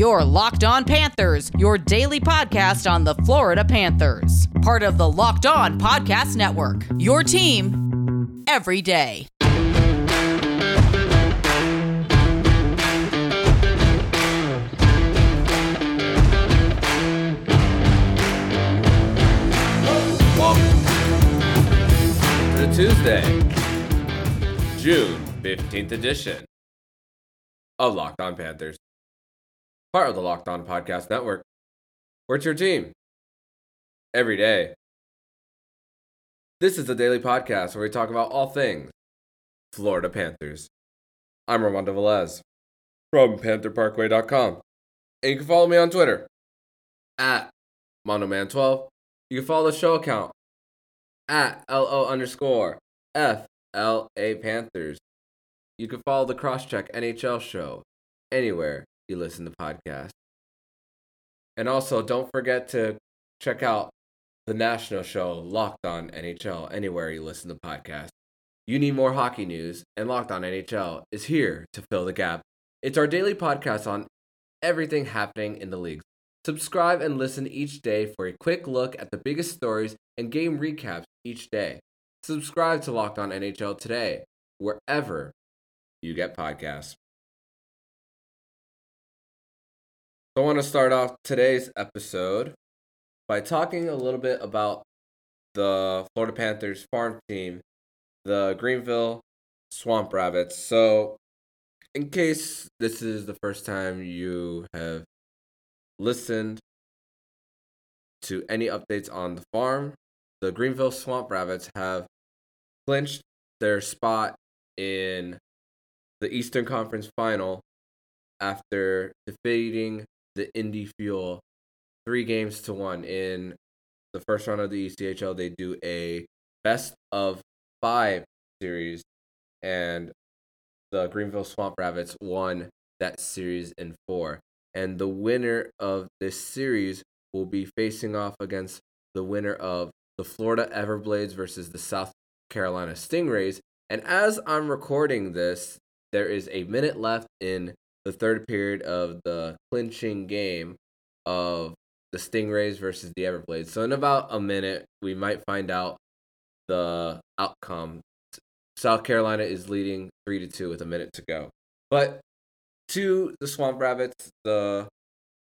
Your Locked On Panthers, your daily podcast on the Florida Panthers. Part of the Locked On Podcast Network. Your team every day. Tuesday, June 15th edition of Locked On Panthers, part of the Locked On Podcast Network. Where it's your team every day. This is the daily podcast where we talk about all things Florida Panthers. I'm Armando Velez from PantherParkway.com. And you can follow me on Twitter at Monoman12. You can follow the show account at LO underscore FLA Panthers. You can follow the Crosscheck NHL show anywhere you listen to podcasts. And also, don't forget to check out the national show Locked On NHL anywhere you listen to podcasts. You need more hockey news, and Locked On NHL is here to fill the gap. It's our daily podcast on everything happening in the leagues. Subscribe and listen each day for a quick look at the biggest stories and game recaps each day. Subscribe to Locked On NHL today, wherever you get podcasts. I want to start off today's episode by talking a little bit about the Florida Panthers farm team, the Greenville Swamp Rabbits. So, in case this is the first time you have listened to any updates on the farm, the Greenville Swamp Rabbits have clinched their spot in the Eastern Conference Final after defeating the Indy Fuel three games to one in the first round of the ECHL. They do a best of five series, and the Greenville Swamp Rabbits won that series in four. And the winner of this series will be facing off against the winner of the Florida Everblades versus the South Carolina Stingrays. And as I'm recording this, there is a minute left in the third period of the clinching game of the Stingrays versus the Everblades. So in about a minute, we might find out the outcome. South Carolina is leading three to two with a minute to go. But to the Swamp Rabbits, the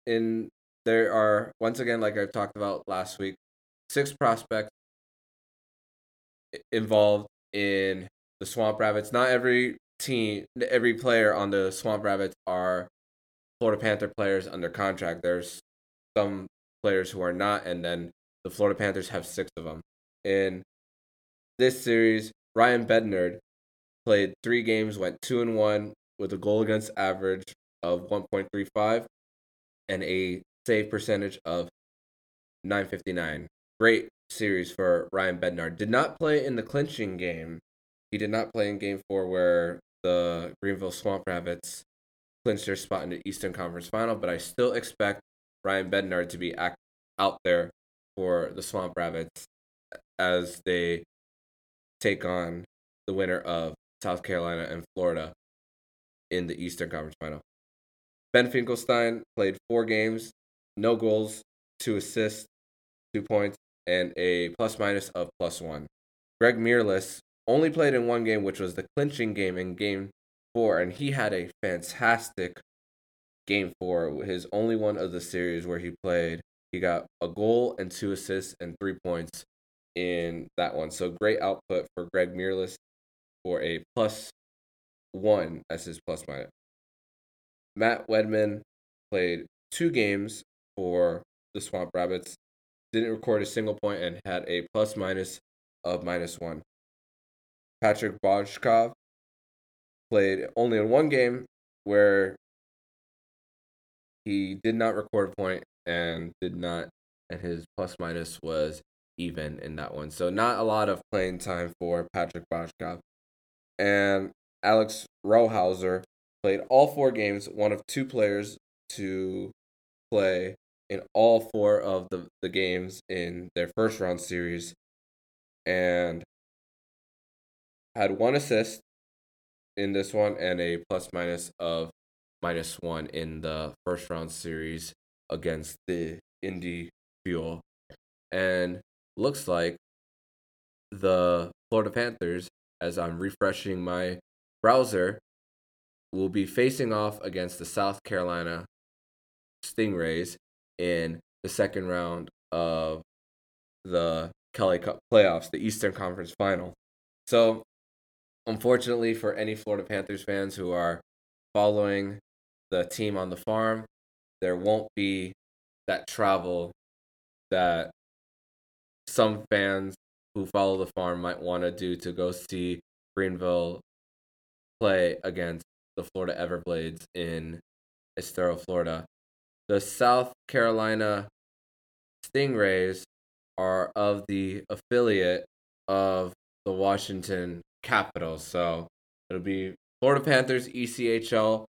in there are once again, like I've talked about last week, six prospects involved in the Swamp Rabbits. Not every team, every player on the Swamp Rabbits are Florida Panther players under contract. There's some players who are not, and then the Florida Panthers have six of them. In this series, Ryan Bednard played three games, went two and one with a goal against average of 1.35 and a save percentage of 959. Great series for Ryan Bednard. Did not play in the clinching game. He did not play in game four where the Greenville Swamp Rabbits clinched their spot in the Eastern Conference Final, but I still expect Ryan Bednard to be act- out there for the Swamp Rabbits as they take on the winner of South Carolina and Florida in the Eastern Conference Final. Ben Finkelstein played four games, no goals, two assists, two points, and a plus minus of plus one. Greg Meireles only played in one game, which was the clinching game in game four, and he had a fantastic game four, his only one of the series where he played. He got a goal and two assists and three points in that one. So great output for Greg Meireles for a plus one as his plus minus. Matt Wedman played two games for the Swamp Rabbits, didn't record a single point, and had a plus minus of minus one. Patrick Bajkov played only in one game where he did not record a point and did not, and his plus minus was even in that one. So not a lot of playing time for Patrick Bajkov. And Alex Rohauser played all four games, one of two players to play in all four of the, the games in their first round series and had one assist in this one and a plus minus of minus one in the first round series against the Indy Fuel. And looks like the Florida Panthers, as I'm refreshing my browser, will be facing off against the South Carolina Stingrays in the second round of the Kelly Cup playoffs, the Eastern Conference Final. So, unfortunately, for any Florida Panthers fans who are following the team on the farm, there won't be that travel that some fans who follow the farm might want to do to go see Greenville play against the Florida Everblades in Estero, Florida. The South Carolina Stingrays are of the affiliate of the Washington Capitals. So it'll be Florida Panthers ECHL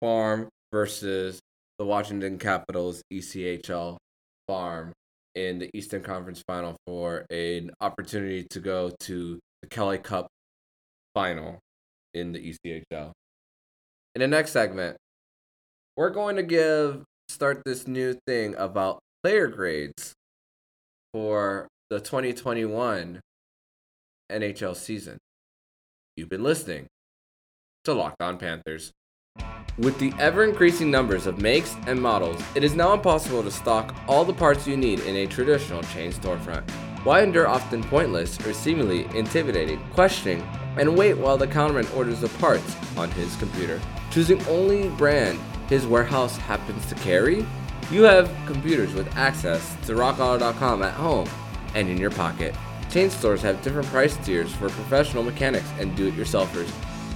farm versus the Washington Capitals ECHL farm in the Eastern Conference Final for an opportunity to go to the Kelly Cup final in the ECHL. In the next segment, we're going to give start this new thing about player grades for the 2021 NHL season. You've been listening to Locked On Panthers. With the ever increasing numbers of makes and models, it is now impossible to stock all the parts you need in a traditional chain storefront. Why endure often pointless or seemingly intimidating questioning and wait while the counterman orders the parts on his computer? Choosing only brand his warehouse happens to carry? You have computers with access to rockauto.com at home and in your pocket. Chain stores have different price tiers for professional mechanics and do it yourselfers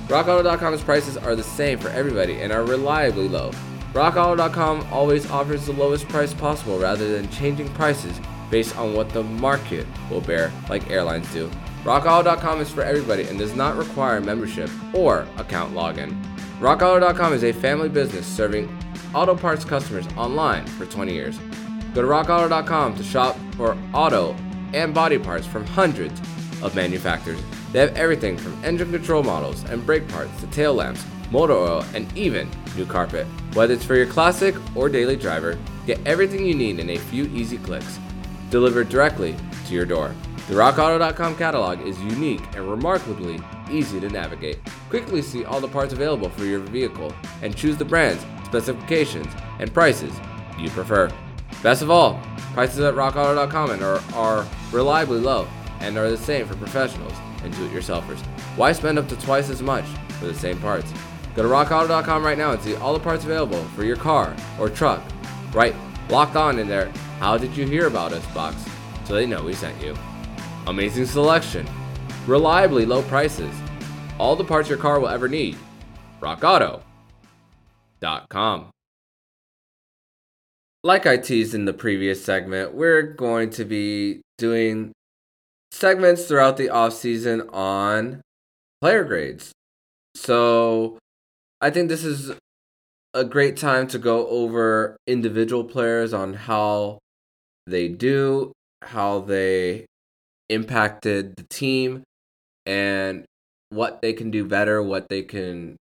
RockAuto.com's prices are the same for everybody and are reliably low. RockAuto.com always offers the lowest price possible rather than changing prices based on what the market will bear, like airlines do. RockAuto.com is for everybody and does not require membership or account login. RockAuto.com is a family business serving auto parts customers online for 20 years. Go to RockAuto.com to shop for auto and body parts from hundreds of manufacturers they have everything from engine control models and brake parts to tail lamps, motor oil, and even new carpet. Whether it's for your classic or daily driver, get everything you need in a few easy clicks, delivered directly to your door. The RockAuto.com catalog is unique and remarkably easy to navigate. Quickly see all the parts available for your vehicle and choose the brands, specifications, and prices you prefer. Best of all, prices at RockAuto.com are, are reliably low and are the same for professionals and do-it-yourselfers. Why spend up to twice as much for the same parts? Go to rockauto.com right now and see all the parts available for your car or truck. Right, locked on in there. How did you hear about us box? So they know we sent you. Amazing selection, reliably low prices, all the parts your car will ever need. RockAuto.com. Like I teased in the previous segment, we're going to be doing segments throughout the off season on player grades. So I think this is a great time to go over individual players on how they do, how they impacted the team, and what they can do better, what they can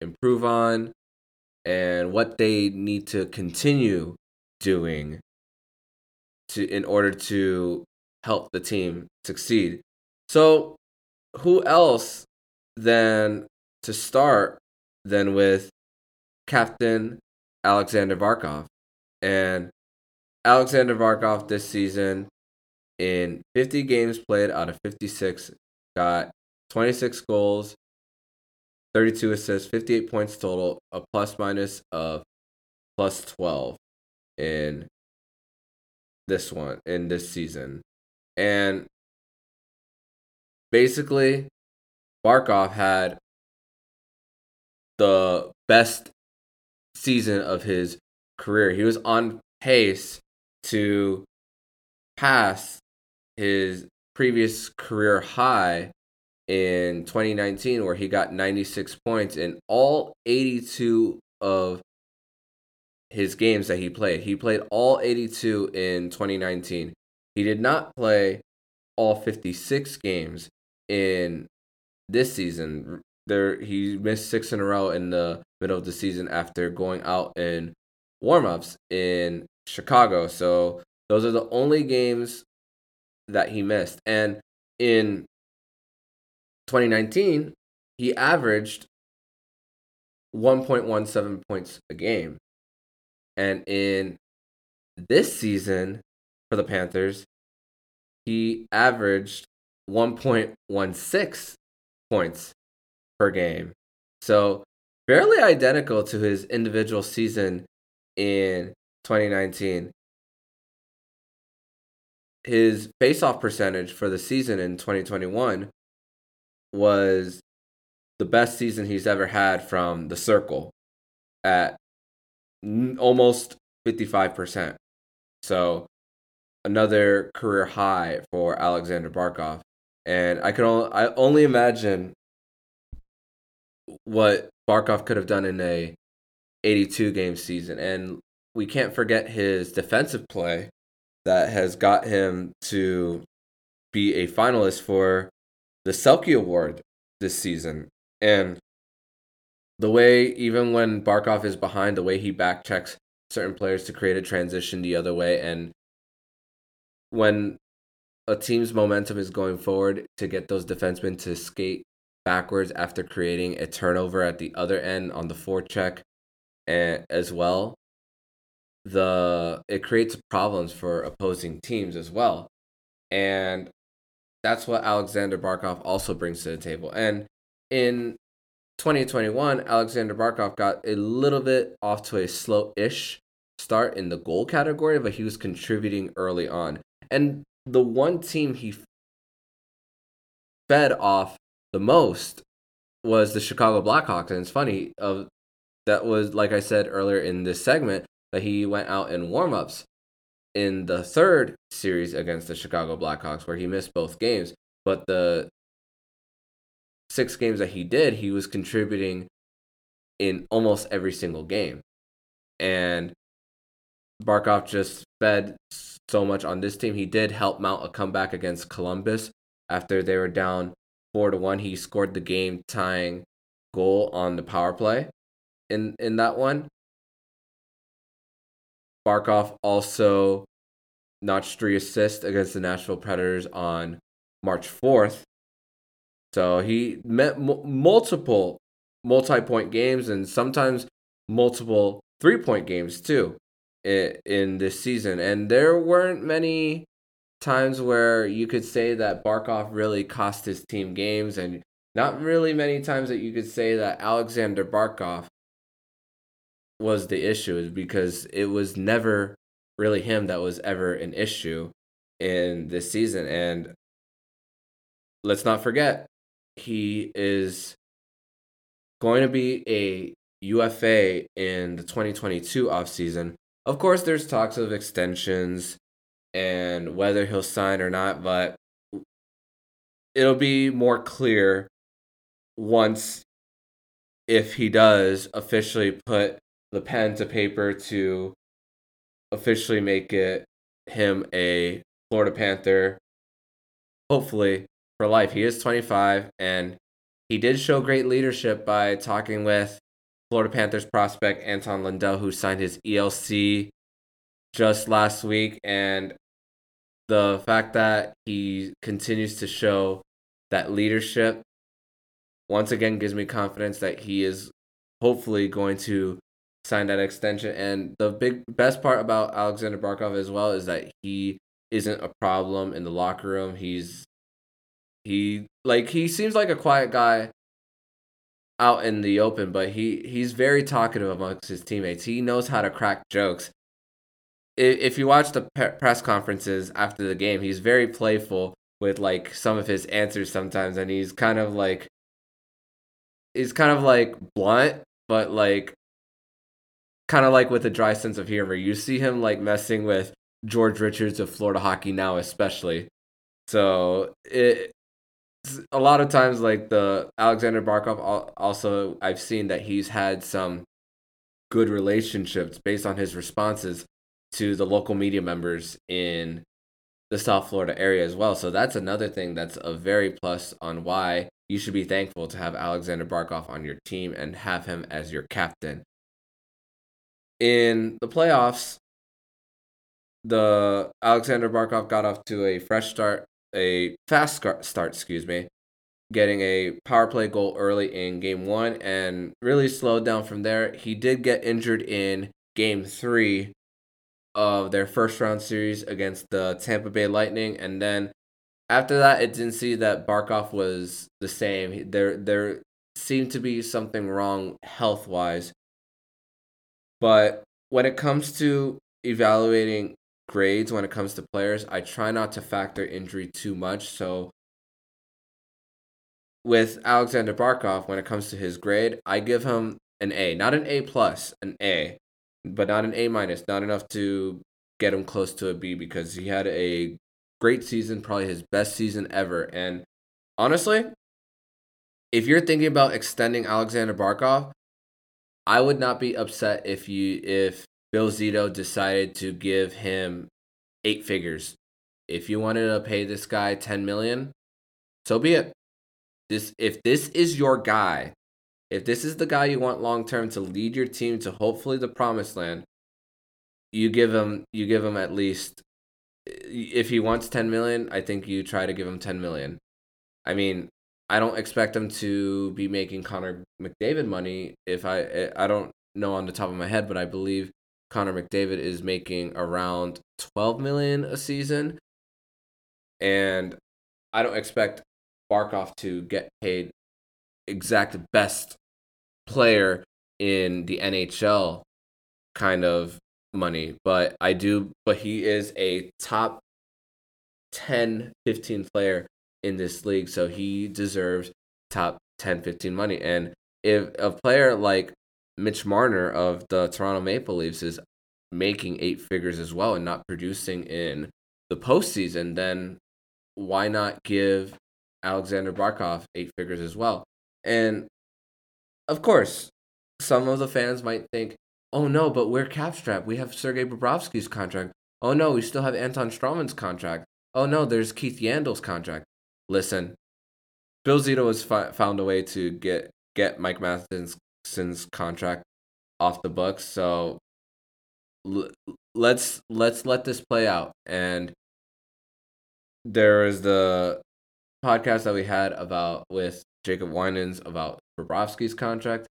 improve on, and what they need to continue doing to in order to help the team succeed. So, who else then to start than with Captain Alexander Barkov? And Alexander Barkov this season, in 50 games played out of 56, got 26 goals, 32 assists, 58 points total, a plus minus of plus 12 in this one, in this season. And basically, Barkov had the best season of his career. He was on pace to pass his previous career high in 2019 where he got 96 points in all 82 of his games that he played. He played all 82 in 2019. He did not play all 56 games in this season, there he missed six in a row in the middle of the season after going out in warmups in Chicago. So those are the only games that he missed. And in 2019, he averaged 1.17 points a game. And in this season for the Panthers, he averaged 1.16 points per game. So, fairly identical to his individual season in 2019. His faceoff percentage for the season in 2021 was the best season he's ever had from the circle at almost 55%. So another career high for Alexander Barkov. And I can only, I only imagine what Barkov could have done in a 82 game season. And we can't forget his defensive play that has got him to be a finalist for the Selke Award this season. And the way, even when Barkov is behind, the way he back checks certain players to create a transition the other way. And when a team's momentum is going forward to get those defensemen to skate backwards after creating a turnover at the other end on the forecheck and as well the it creates problems for opposing teams as well and that's what Alexander Barkov also brings to the table and in 2021 Alexander Barkov got a little bit off to a slow-ish start in the goal category but he was contributing early on and the one team he fed off the most was the Chicago Blackhawks. And it's funny, of that was like I said earlier in this segment that he went out in warmups in the third series against the Chicago Blackhawks where he missed both games. But the six games that he did, he was contributing in almost every single game. And Barkov just fed so much on this team. He did help mount a comeback against Columbus after they were down four to one. He scored the game tying goal on the power play in in that one. Barkov also notched three assists against the Nashville Predators on March 4th. So he met m- multiple multi point games and sometimes multiple three point games too in, in this season. And there weren't many times where you could say that Barkov really cost his team games, and not really many times that you could say that Alexander Barkov was the issue, is because it was never really him that was ever an issue in this season. And let's not forget, he is going to be a UFA in the 2022 offseason. Of course, there's talks of extensions and whether he'll sign or not, but it'll be more clear once if he does officially put the pen to paper to officially make it him a Florida Panther, hopefully for life. He is 25 and he did show great leadership by talking with Florida Panthers prospect Anton Lundell, who signed his ELC just last week. And the fact that he continues to show that leadership once again gives me confidence that he is hopefully going to sign that extension. And the big best part about Alexander Barkov as well is that he isn't a problem in the locker room. He's he like he seems like a quiet guy out in the open, but he he's very talkative amongst his teammates. He knows how to crack jokes if you watch the press conferences after the game, he's very playful with like some of his answers sometimes, and he's kind of like he's kind of like blunt, but like kind of like with a dry sense of humor. You see him like messing with George Richards of Florida Hockey Now, especially. So it a lot of times like the Alexander Barkov also I've seen that he's had some good relationships based on his responses to the local media members in the South Florida area as well. So that's another thing that's a very plus on why you should be thankful to have Alexander Barkov on your team and have him as your captain. In the playoffs, the Alexander Barkov got off to a fresh start, a fast start, excuse me, getting a power play goal early in game one and really slowed down from there. He did get injured in game three of their first round series against the Tampa Bay Lightning, and then after that, it didn't see that Barkov was the same. There, there seemed to be something wrong health wise. But when it comes to evaluating grades, when it comes to players, I try not to factor injury too much. So with Alexander Barkov, when it comes to his grade, I give him an A, not an A plus, an A, but not an A minus, not enough to get him close to a B because he had a great season, probably his best season ever. And honestly, if you're thinking about extending Alexander Barkov, I would not be upset if you if Bill Zito decided to give him eight figures. If you wanted to pay this guy 10 million, so be it. This if this is your guy, if this is the guy you want long term to lead your team to hopefully the promised land, you give him you give him at least if he wants 10 million, I think you try to give him 10 million. I mean, I don't expect him to be making Connor McDavid money if I I don't know on the top of my head, but I believe Connor McDavid is making around 12 million a season. And I don't expect Barkov to get paid exact best player in the NHL kind of money, but I do. But he is a top 10, 15 player in this league, so he deserves top 10, 15 money. And if a player like Mitch Marner of the Toronto Maple Leafs is making eight figures as well and not producing in the postseason, then why not give Alexander Barkov eight figures as well? And of course, some of the fans might think, Oh no, but we're cap strapped. We have Sergei Bobrovsky's contract. Oh no, we still have Anton Stralman's contract. Oh no, there's Keith Yandle's contract. Listen, Bill Zito has fi- found a way to get get Mike Matheson's contract off the books. So l- let's let's let this play out. And there is the podcast that we had about with Jacob Winans about Bobrovsky's contract,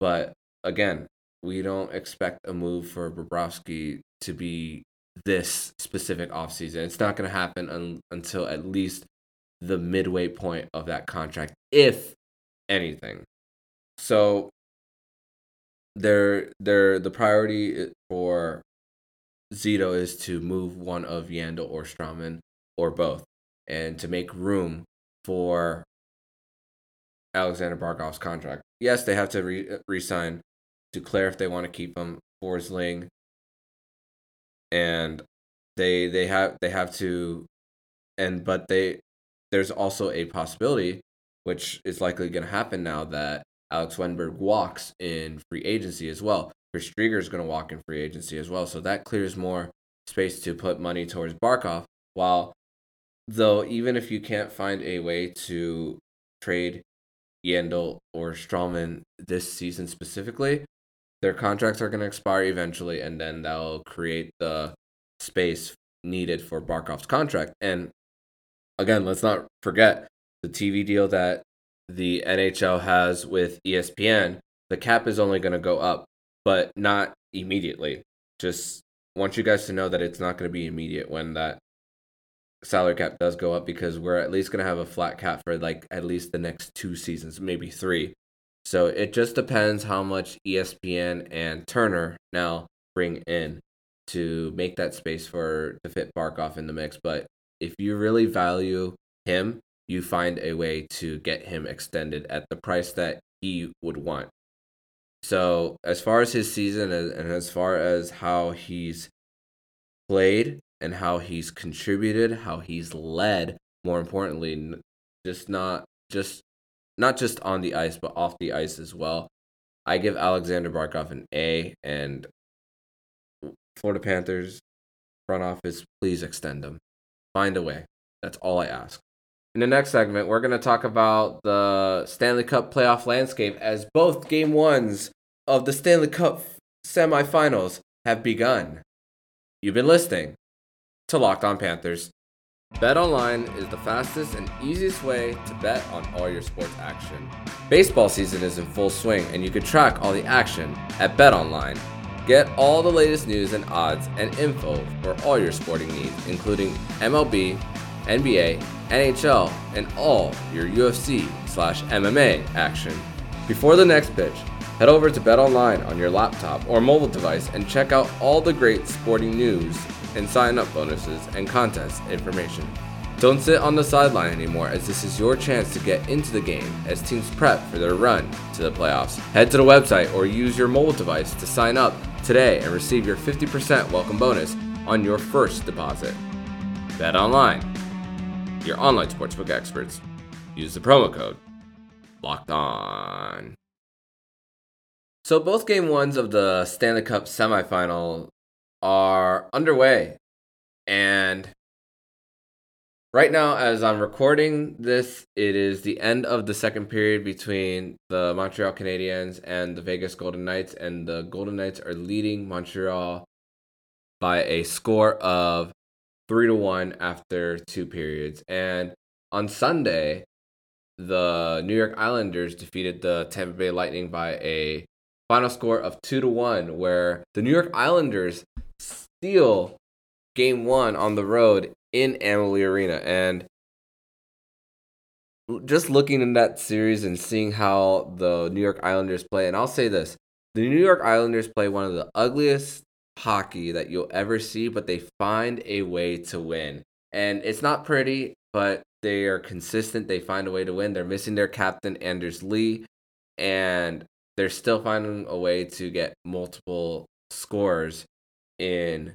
but again, we don't expect a move for Bobrovsky to be this specific offseason. It's not going to happen un- until at least the midway point of that contract, if anything. So they're, they're, the priority for Zito is to move one of Yandle or Stralman or both and to make room for Alexander Barkov's contract. Yes, they have to re- uh, re-sign declare if they want to keep him Forsling, and they they have they have to, and but they there's also a possibility, which is likely going to happen now that Alex Wennberg walks in free agency as well. Chris Driedger is going to walk in free agency as well, so that clears more space to put money towards Barkov. While though, even if you can't find a way to trade Yandle or Stralman this season specifically, their contracts are going to expire eventually, and then that'll create the space needed for Barkov's contract. And again, let's not forget the TV deal that the NHL has with ESPN. The cap is only going to go up, but not immediately. Just want you guys to know that it's not going to be immediate when that salary cap does go up because we're at least going to have a flat cap for like at least the next two seasons, maybe three. So it just depends how much ESPN and Turner now bring in to make that space for to fit Barkov in the mix. But if you really value him, you find a way to get him extended at the price that he would want. So as far as his season and as far as how he's played and how he's contributed, how he's led, more importantly, just not just not just on the ice, but off the ice as well. I give Alexander Barkov an A, and Florida Panthers front office, please extend him. Find a way. That's all I ask. In the next segment, we're going to talk about the Stanley Cup playoff landscape as both game ones of the Stanley Cup semifinals have begun. You've been listening to Locked On Panthers. Bet online is the fastest and easiest way to bet on all your sports action. Baseball season is in full swing, and you can track all the action at Bet Online. Get all the latest news and odds and info for all your sporting needs, including MLB, NBA, NHL, and all your UFC slash MMA action. Before the next pitch, head over to Bet Online on your laptop or mobile device and check out all the great sporting news and sign up bonuses and contest information. Don't sit on the sideline anymore as this is your chance to get into the game as teams prep for their run to the playoffs. Head to the website or use your mobile device to sign up today and receive your 50% welcome bonus on your first deposit. Bet online, your online sportsbook experts. Use the promo code locked on. So both game ones of the Stanley Cup semifinal are underway. And right now, as I'm recording this, it is the end of the second period between the Montreal Canadiens and the Vegas Golden Knights. And the Golden Knights are leading Montreal by a score of three to one after two periods. And on Sunday, the New York Islanders defeated the Tampa Bay Lightning by a final score of two to one, where the New York Islanders steal game one on the road in Amalie Arena. And just looking in that series and seeing how the New York Islanders play, and I'll say this the New York Islanders play one of the ugliest hockey that you'll ever see, but they find a way to win. And it's not pretty, but they are consistent. They find a way to win. They're missing their captain, Anders Lee, and they're still finding a way to get multiple scores in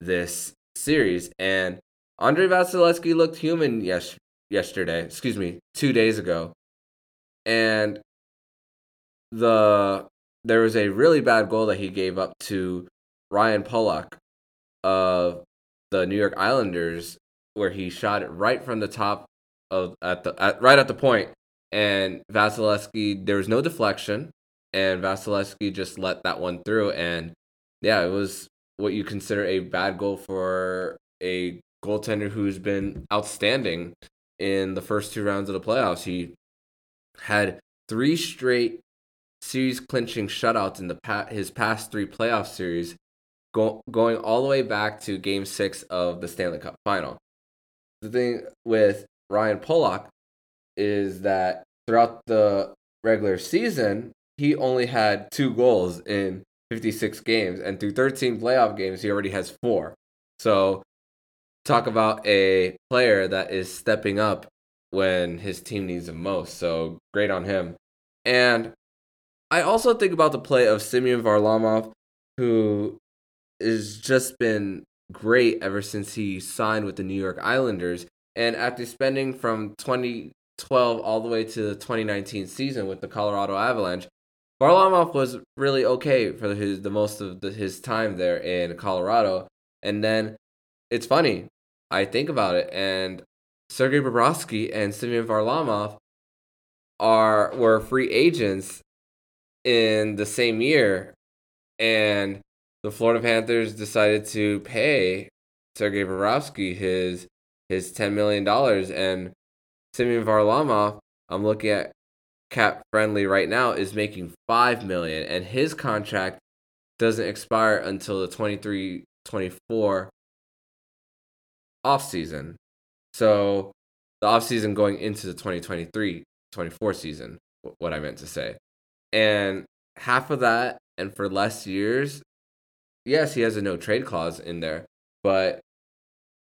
this series. And Andrei Vasilevskiy looked human yes yesterday. Excuse me, two days ago, and the there was a really bad goal that he gave up to Ryan Pulock of the New York Islanders, where he shot it right from the top of at the at, right at the point, and Vasilevskiy there was no deflection, and Vasilevskiy just let that one through, and yeah, it was what you consider a bad goal for a goaltender who's been outstanding in the first two rounds of the playoffs. He had three straight series clinching shutouts in the pa- his past three playoff series, go- going all the way back to Game Six of the Stanley Cup Final. The thing with Ryan Pulock is that throughout the regular season, he only had two goals in 56 games, and through 13 playoff games, he already has four. So, talk about a player that is stepping up when his team needs him most. So, great on him. And I also think about the play of Semyon Varlamov, who has just been great ever since he signed with the New York Islanders. And after spending from 2012 all the way to the 2019 season with the Colorado Avalanche, Varlamov was really okay for his the most of the, his time there in Colorado, and then it's funny. I think about it, and Sergei Bobrovsky and Semyon Varlamov are were free agents in the same year, and the Florida Panthers decided to pay Sergei Bobrovsky his his ten million dollars, and Semyon Varlamov. I'm looking at cap friendly right now is making 5 million and his contract doesn't expire until the 23 24 off season. So the offseason going into the 2023 24 season, what I meant to say. And half of that and for less years, yes, he has a no trade clause in there, but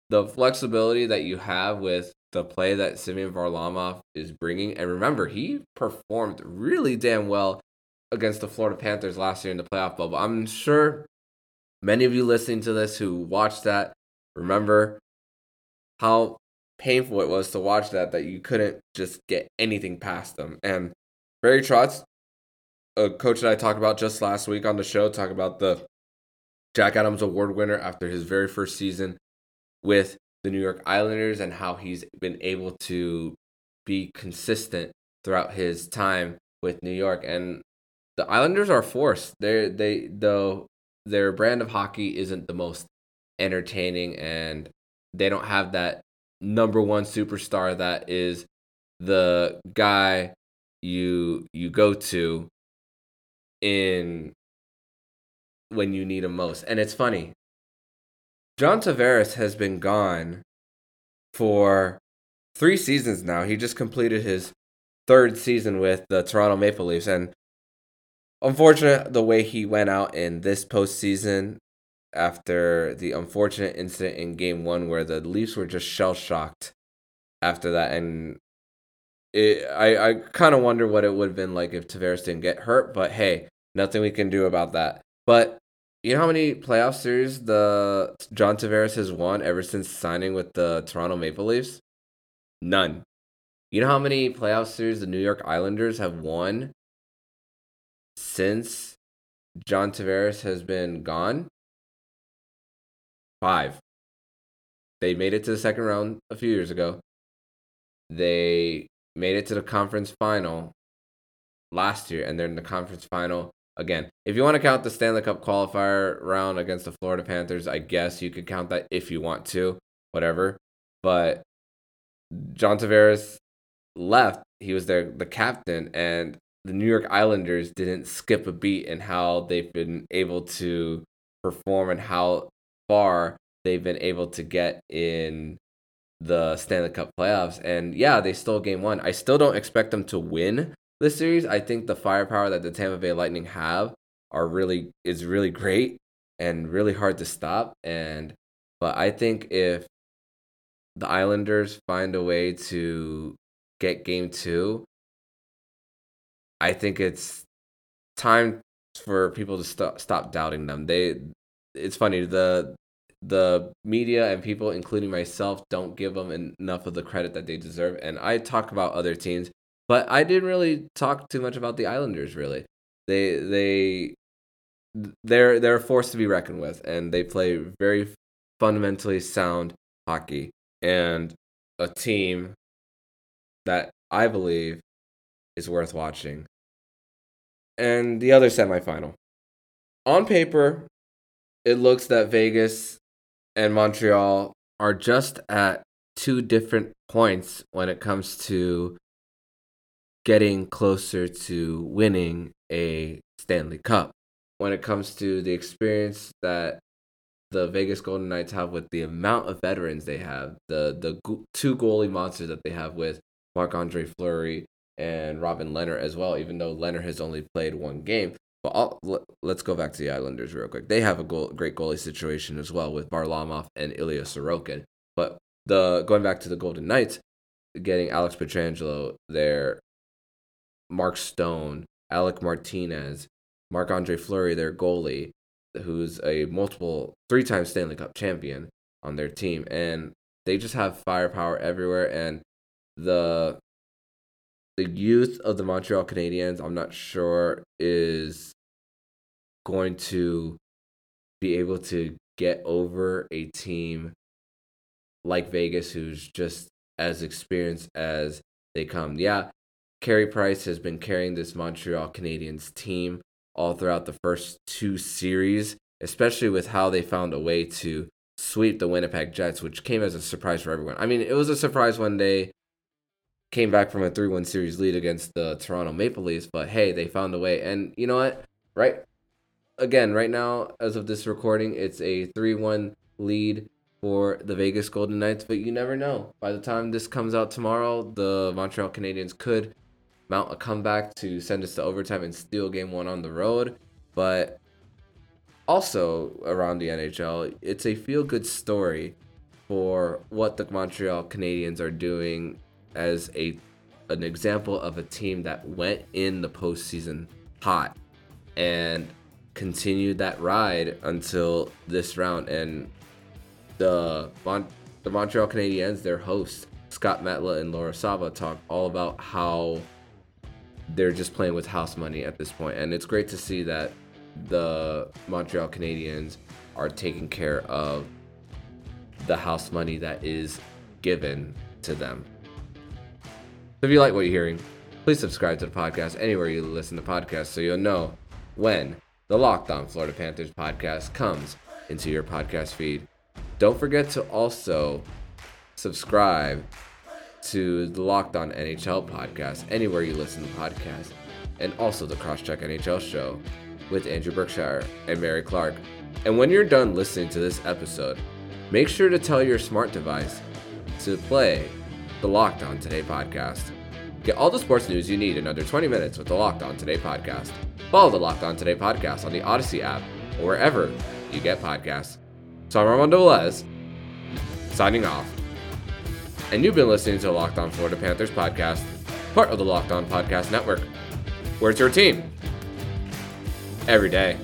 the flexibility that you have with the play that Semyon Varlamov is bringing. And remember, he performed really damn well against the Florida Panthers last year in the playoff bubble. I'm sure many of you listening to this who watched that remember how painful it was to watch that, that you couldn't just get anything past them. And Barry Trotz, a coach that I talked about just last week on the show, talk about the Jack Adams Award winner after his very first season with the New York Islanders and how he's been able to be consistent throughout his time with New York. And the Islanders are forced. They they though their brand of hockey isn't the most entertaining and they don't have that number one superstar that is the guy you you go to in when you need him most. And it's funny. John Tavares has been gone for three seasons now. He just completed his third season with the Toronto Maple Leafs. And unfortunate the way he went out in this postseason after the unfortunate incident in game one where the Leafs were just shell shocked after that. And it, I, I kind of wonder what it would have been like if Tavares didn't get hurt. But hey, nothing we can do about that. But you know how many playoff series the John Tavares has won ever since signing with the Toronto Maple Leafs? None. You know how many playoff series the New York Islanders have won since John Tavares has been gone? Five. They made it to the second round a few years ago. They made it to the conference final last year, and they're in the conference final again. If you want to count the Stanley Cup qualifier round against the Florida Panthers, I guess you could count that if you want to, whatever. But John Tavares left. He was their the captain, and the New York Islanders didn't skip a beat in how they've been able to perform and how far they've been able to get in the Stanley Cup playoffs. And yeah, they stole game one. I still don't expect them to win the series. I think the firepower that the Tampa Bay Lightning have are really is really great and really hard to stop. And but I think if the Islanders find a way to get game two, I think it's time for people to stop stop doubting them. They it's funny the the media and people including myself don't give them enough of the credit that they deserve and I talk about other teams but I didn't really talk too much about the Islanders really. They they they're they're a force to be reckoned with and they play very fundamentally sound hockey and a team that I believe is worth watching. And the other semifinal. On paper, it looks that Vegas and Montreal are just at two different points when it comes to getting closer to winning a Stanley Cup. When it comes to the experience that the Vegas Golden Knights have with the amount of veterans they have, the the two goalie monsters that they have with Marc Andre Fleury and Robin Lehner as well, even though Lehner has only played one game. But I'll, let's go back to the Islanders real quick. They have a goal, great goalie situation as well with Varlamov and Ilya Sorokin. But the going back to the Golden Knights, getting Alex Pietrangelo there, Mark Stone, Alec Martinez, Marc Andre Fleury, their goalie, who's a multiple three time Stanley Cup champion on their team. And they just have firepower everywhere. And the the youth of the Montreal Canadiens, I'm not sure is going to be able to get over a team like Vegas who's just as experienced as they come. Yeah, Carey Price has been carrying this Montreal Canadiens team all throughout the first two series, especially with how they found a way to sweep the Winnipeg Jets, which came as a surprise for everyone. I mean, it was a surprise when they came back from a 3 1 series lead against the Toronto Maple Leafs, but hey, they found a way. And you know what? Right? Again, right now, as of this recording, it's a 3 1 lead for the Vegas Golden Knights, but you never know. By the time this comes out tomorrow, the Montreal Canadiens could mount a comeback to send us to overtime and steal game one on the road. But also around the NHL, it's a feel good story for what the Montreal Canadiens are doing as a an example of a team that went in the postseason hot and continued that ride until this round. And the Mon- the Montreal Canadiens, their hosts Scott Matla and Laura Sava talk all about how they're just playing with house money at this point, and it's great to see that the Montreal Canadiens are taking care of the house money that is given to them. If you like what you're hearing, please subscribe to the podcast anywhere you listen to podcasts so you'll know when the Locked On Florida Panthers podcast comes into your podcast feed. Don't forget to also subscribe to the Locked On NHL podcast anywhere you listen to podcasts, and also the Crosscheck NHL show with Andrew Berkshire and Mary Clark. And when you're done listening to this episode, make sure to tell your smart device to play the Locked On Today podcast. Get all the sports news you need in under 20 minutes with the Locked On Today podcast. Follow the Locked On Today podcast on the Audacy app or wherever you get podcasts. So I'm Armando Velez, signing off. And you've been listening to the Locked On Florida Panthers podcast, part of the Locked On Podcast Network. Where's your team? Every day.